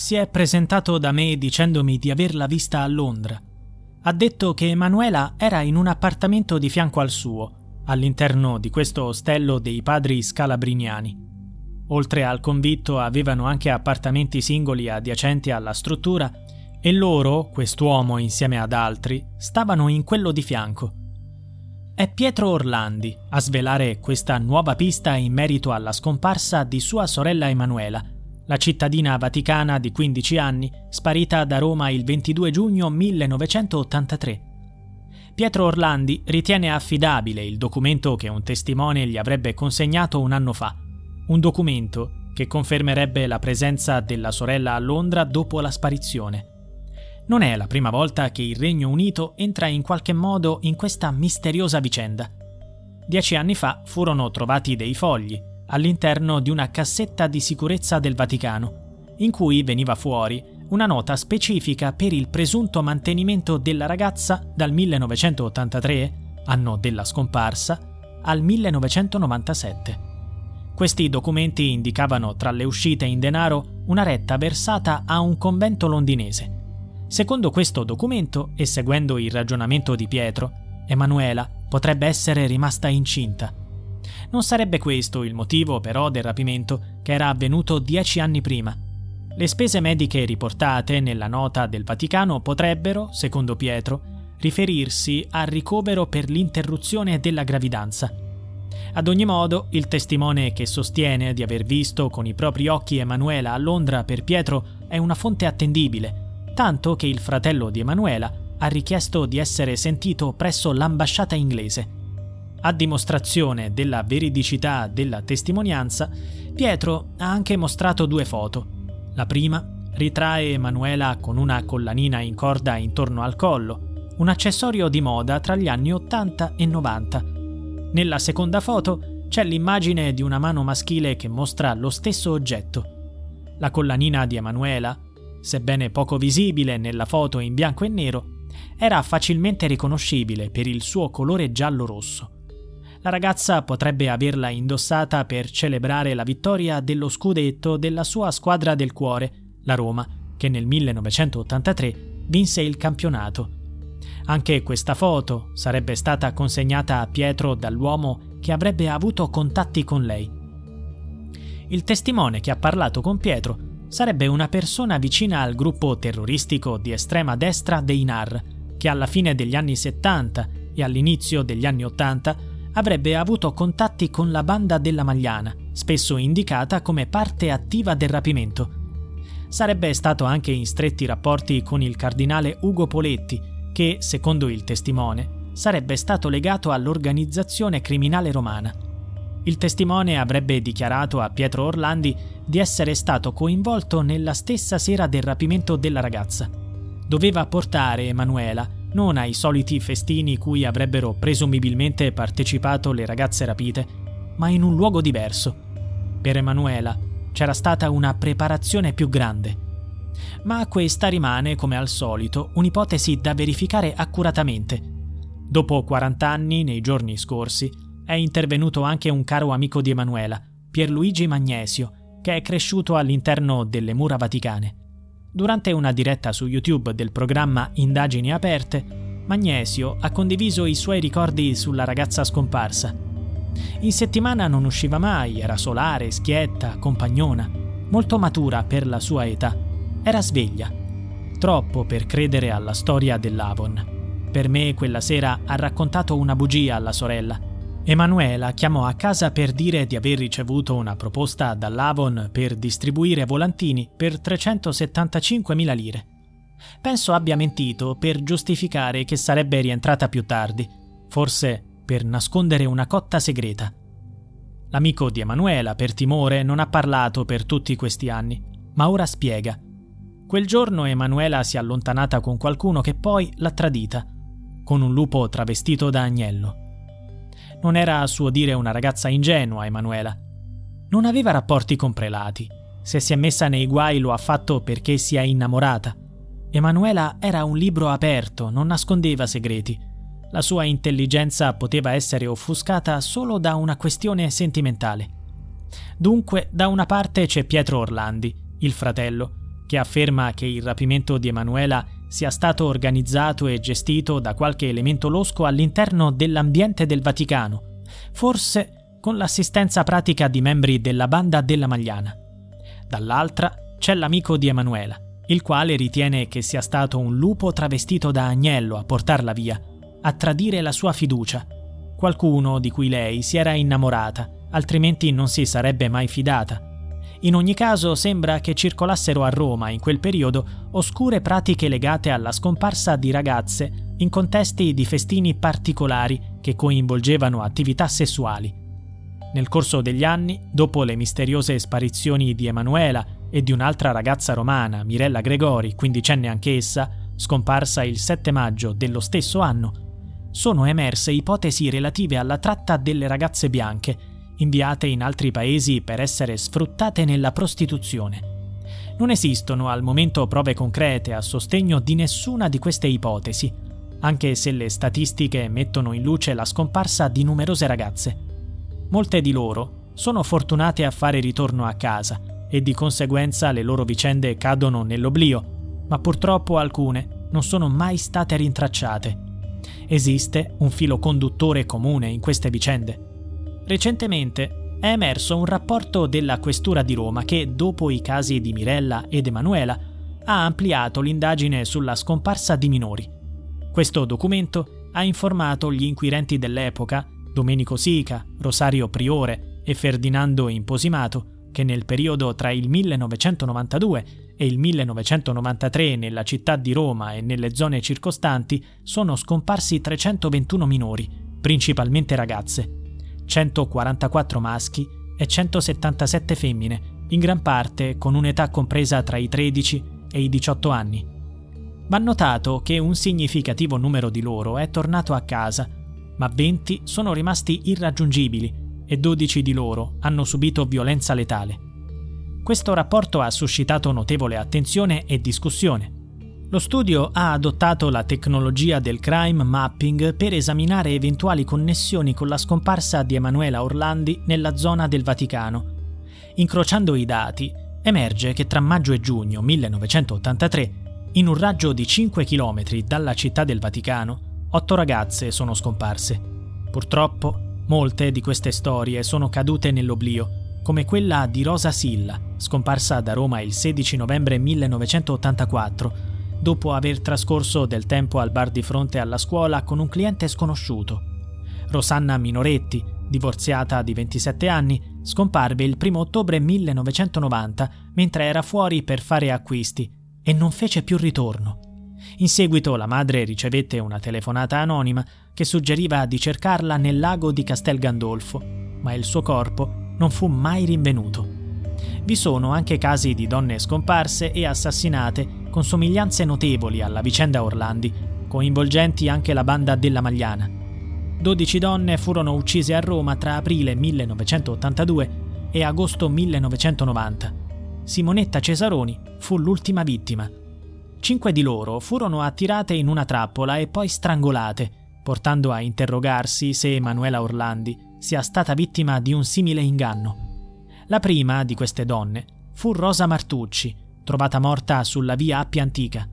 si è presentato da me dicendomi di averla vista a Londra. Ha detto che Emanuela era in un appartamento di fianco al suo, all'interno di questo ostello dei padri scalabriniani. Oltre al convitto avevano anche appartamenti singoli adiacenti alla struttura e loro, quest'uomo insieme ad altri, stavano in quello di fianco. È Pietro Orlandi a svelare questa nuova pista in merito alla scomparsa di sua sorella Emanuela, la cittadina vaticana di 15 anni, sparita da Roma il 22 giugno 1983. Pietro Orlandi ritiene affidabile il documento che un testimone gli avrebbe consegnato un anno fa, un documento che confermerebbe la presenza della sorella a Londra dopo la sparizione. Non è la prima volta che il Regno Unito entra in qualche modo in questa misteriosa vicenda. Dieci anni fa furono trovati dei fogli all'interno di una cassetta di sicurezza del Vaticano, in cui veniva fuori una nota specifica per il presunto mantenimento della ragazza dal 1983, anno della scomparsa, al 1997. Questi documenti indicavano tra le uscite in denaro una retta versata a un convento londinese Secondo questo documento e seguendo il ragionamento di Pietro, Emanuela potrebbe essere rimasta incinta. Non sarebbe questo il motivo però del rapimento che era avvenuto dieci anni prima. Le spese mediche riportate nella nota del Vaticano potrebbero, secondo Pietro, riferirsi al ricovero per l'interruzione della gravidanza. Ad ogni modo, il testimone che sostiene di aver visto con i propri occhi Emanuela a Londra per Pietro è una fonte attendibile tanto che il fratello di Emanuela ha richiesto di essere sentito presso l'ambasciata inglese. A dimostrazione della veridicità della testimonianza, Pietro ha anche mostrato due foto. La prima ritrae Emanuela con una collanina in corda intorno al collo, un accessorio di moda tra gli anni 80 e 90. Nella seconda foto c'è l'immagine di una mano maschile che mostra lo stesso oggetto. La collanina di Emanuela, sebbene poco visibile nella foto in bianco e nero, era facilmente riconoscibile per il suo colore giallo-rosso. La ragazza potrebbe averla indossata per celebrare la vittoria dello scudetto della sua squadra del cuore, la Roma, che nel 1983 vinse il campionato. Anche questa foto sarebbe stata consegnata a Pietro dall'uomo che avrebbe avuto contatti con lei. Il testimone che ha parlato con Pietro sarebbe una persona vicina al gruppo terroristico di estrema destra dei NAR, che alla fine degli anni 70 e all'inizio degli anni 80 avrebbe avuto contatti con la banda della Magliana, spesso indicata come parte attiva del rapimento. Sarebbe stato anche in stretti rapporti con il cardinale Ugo Poletti, che, secondo il testimone, sarebbe stato legato all'organizzazione criminale romana. Il testimone avrebbe dichiarato a Pietro Orlandi di essere stato coinvolto nella stessa sera del rapimento della ragazza. Doveva portare Emanuela non ai soliti festini cui avrebbero presumibilmente partecipato le ragazze rapite, ma in un luogo diverso. Per Emanuela c'era stata una preparazione più grande. Ma questa rimane, come al solito, un'ipotesi da verificare accuratamente. Dopo 40 anni, nei giorni scorsi, è intervenuto anche un caro amico di Emanuela, Pierluigi Magnesio, che è cresciuto all'interno delle mura vaticane. Durante una diretta su YouTube del programma Indagini aperte, Magnesio ha condiviso i suoi ricordi sulla ragazza scomparsa. In settimana non usciva mai, era solare, schietta, compagnona, molto matura per la sua età. Era sveglia. Troppo per credere alla storia dell'Avon. Per me quella sera ha raccontato una bugia alla sorella Emanuela chiamò a casa per dire di aver ricevuto una proposta dall'Avon per distribuire volantini per 375.000 lire. Penso abbia mentito per giustificare che sarebbe rientrata più tardi, forse per nascondere una cotta segreta. L'amico di Emanuela, per timore, non ha parlato per tutti questi anni, ma ora spiega. Quel giorno Emanuela si è allontanata con qualcuno che poi l'ha tradita, con un lupo travestito da agnello. Non era a suo dire una ragazza ingenua, Emanuela. Non aveva rapporti con prelati. Se si è messa nei guai lo ha fatto perché si è innamorata. Emanuela era un libro aperto, non nascondeva segreti. La sua intelligenza poteva essere offuscata solo da una questione sentimentale. Dunque, da una parte c'è Pietro Orlandi, il fratello, che afferma che il rapimento di Emanuela sia stato organizzato e gestito da qualche elemento losco all'interno dell'ambiente del Vaticano, forse con l'assistenza pratica di membri della banda della Magliana. Dall'altra c'è l'amico di Emanuela, il quale ritiene che sia stato un lupo travestito da agnello a portarla via, a tradire la sua fiducia, qualcuno di cui lei si era innamorata, altrimenti non si sarebbe mai fidata. In ogni caso sembra che circolassero a Roma in quel periodo oscure pratiche legate alla scomparsa di ragazze in contesti di festini particolari che coinvolgevano attività sessuali. Nel corso degli anni, dopo le misteriose sparizioni di Emanuela e di un'altra ragazza romana, Mirella Gregori, quindicenne anch'essa, scomparsa il 7 maggio dello stesso anno, sono emerse ipotesi relative alla tratta delle ragazze bianche, inviate in altri paesi per essere sfruttate nella prostituzione. Non esistono al momento prove concrete a sostegno di nessuna di queste ipotesi, anche se le statistiche mettono in luce la scomparsa di numerose ragazze. Molte di loro sono fortunate a fare ritorno a casa e di conseguenza le loro vicende cadono nell'oblio, ma purtroppo alcune non sono mai state rintracciate. Esiste un filo conduttore comune in queste vicende. Recentemente è emerso un rapporto della Questura di Roma che, dopo i casi di Mirella ed Emanuela, ha ampliato l'indagine sulla scomparsa di minori. Questo documento ha informato gli inquirenti dell'epoca Domenico Sica, Rosario Priore e Ferdinando Imposimato, che nel periodo tra il 1992 e il 1993 nella città di Roma e nelle zone circostanti sono scomparsi 321 minori, principalmente ragazze, 144 maschi e 177 femmine, in gran parte con un'età compresa tra i 13 e i 18 anni. Va notato che un significativo numero di loro è tornato a casa ma 20 sono rimasti irraggiungibili e 12 di loro hanno subito violenza letale. Questo rapporto ha suscitato notevole attenzione e discussione. Lo studio ha adottato la tecnologia del crime mapping per esaminare eventuali connessioni con la scomparsa di Emanuela Orlandi nella zona del Vaticano. Incrociando i dati, emerge che tra maggio e giugno 1983, in un raggio di 5 km dalla città del Vaticano, otto ragazze sono scomparse. Purtroppo, molte di queste storie sono cadute nell'oblio, come quella di Rosa Silla, scomparsa da Roma il 16 novembre 1984, dopo aver trascorso del tempo al bar di fronte alla scuola con un cliente sconosciuto. Rosanna Minoretti, divorziata di 27 anni, scomparve il 1 ottobre 1990 mentre era fuori per fare acquisti e non fece più ritorno. In seguito la madre ricevette una telefonata anonima che suggeriva di cercarla nel lago di Castel Gandolfo, ma il suo corpo non fu mai rinvenuto. Vi sono anche casi di donne scomparse e assassinate con somiglianze notevoli alla vicenda Orlandi, coinvolgenti anche la banda della Magliana. 12 donne furono uccise a Roma tra aprile 1982 e agosto 1990. Simonetta Cesaroni fu l'ultima vittima. Cinque di loro furono attirate in una trappola e poi strangolate, portando a interrogarsi se Emanuela Orlandi sia stata vittima di un simile inganno. La prima di queste donne fu Rosa Martucci, trovata morta sulla via Appia Antica.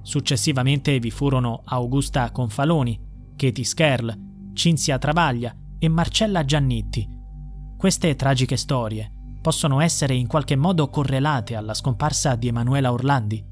Successivamente vi furono Augusta Confaloni, Katie Skerl, Cinzia Travaglia e Marcella Giannitti. Queste tragiche storie possono essere in qualche modo correlate alla scomparsa di Emanuela Orlandi.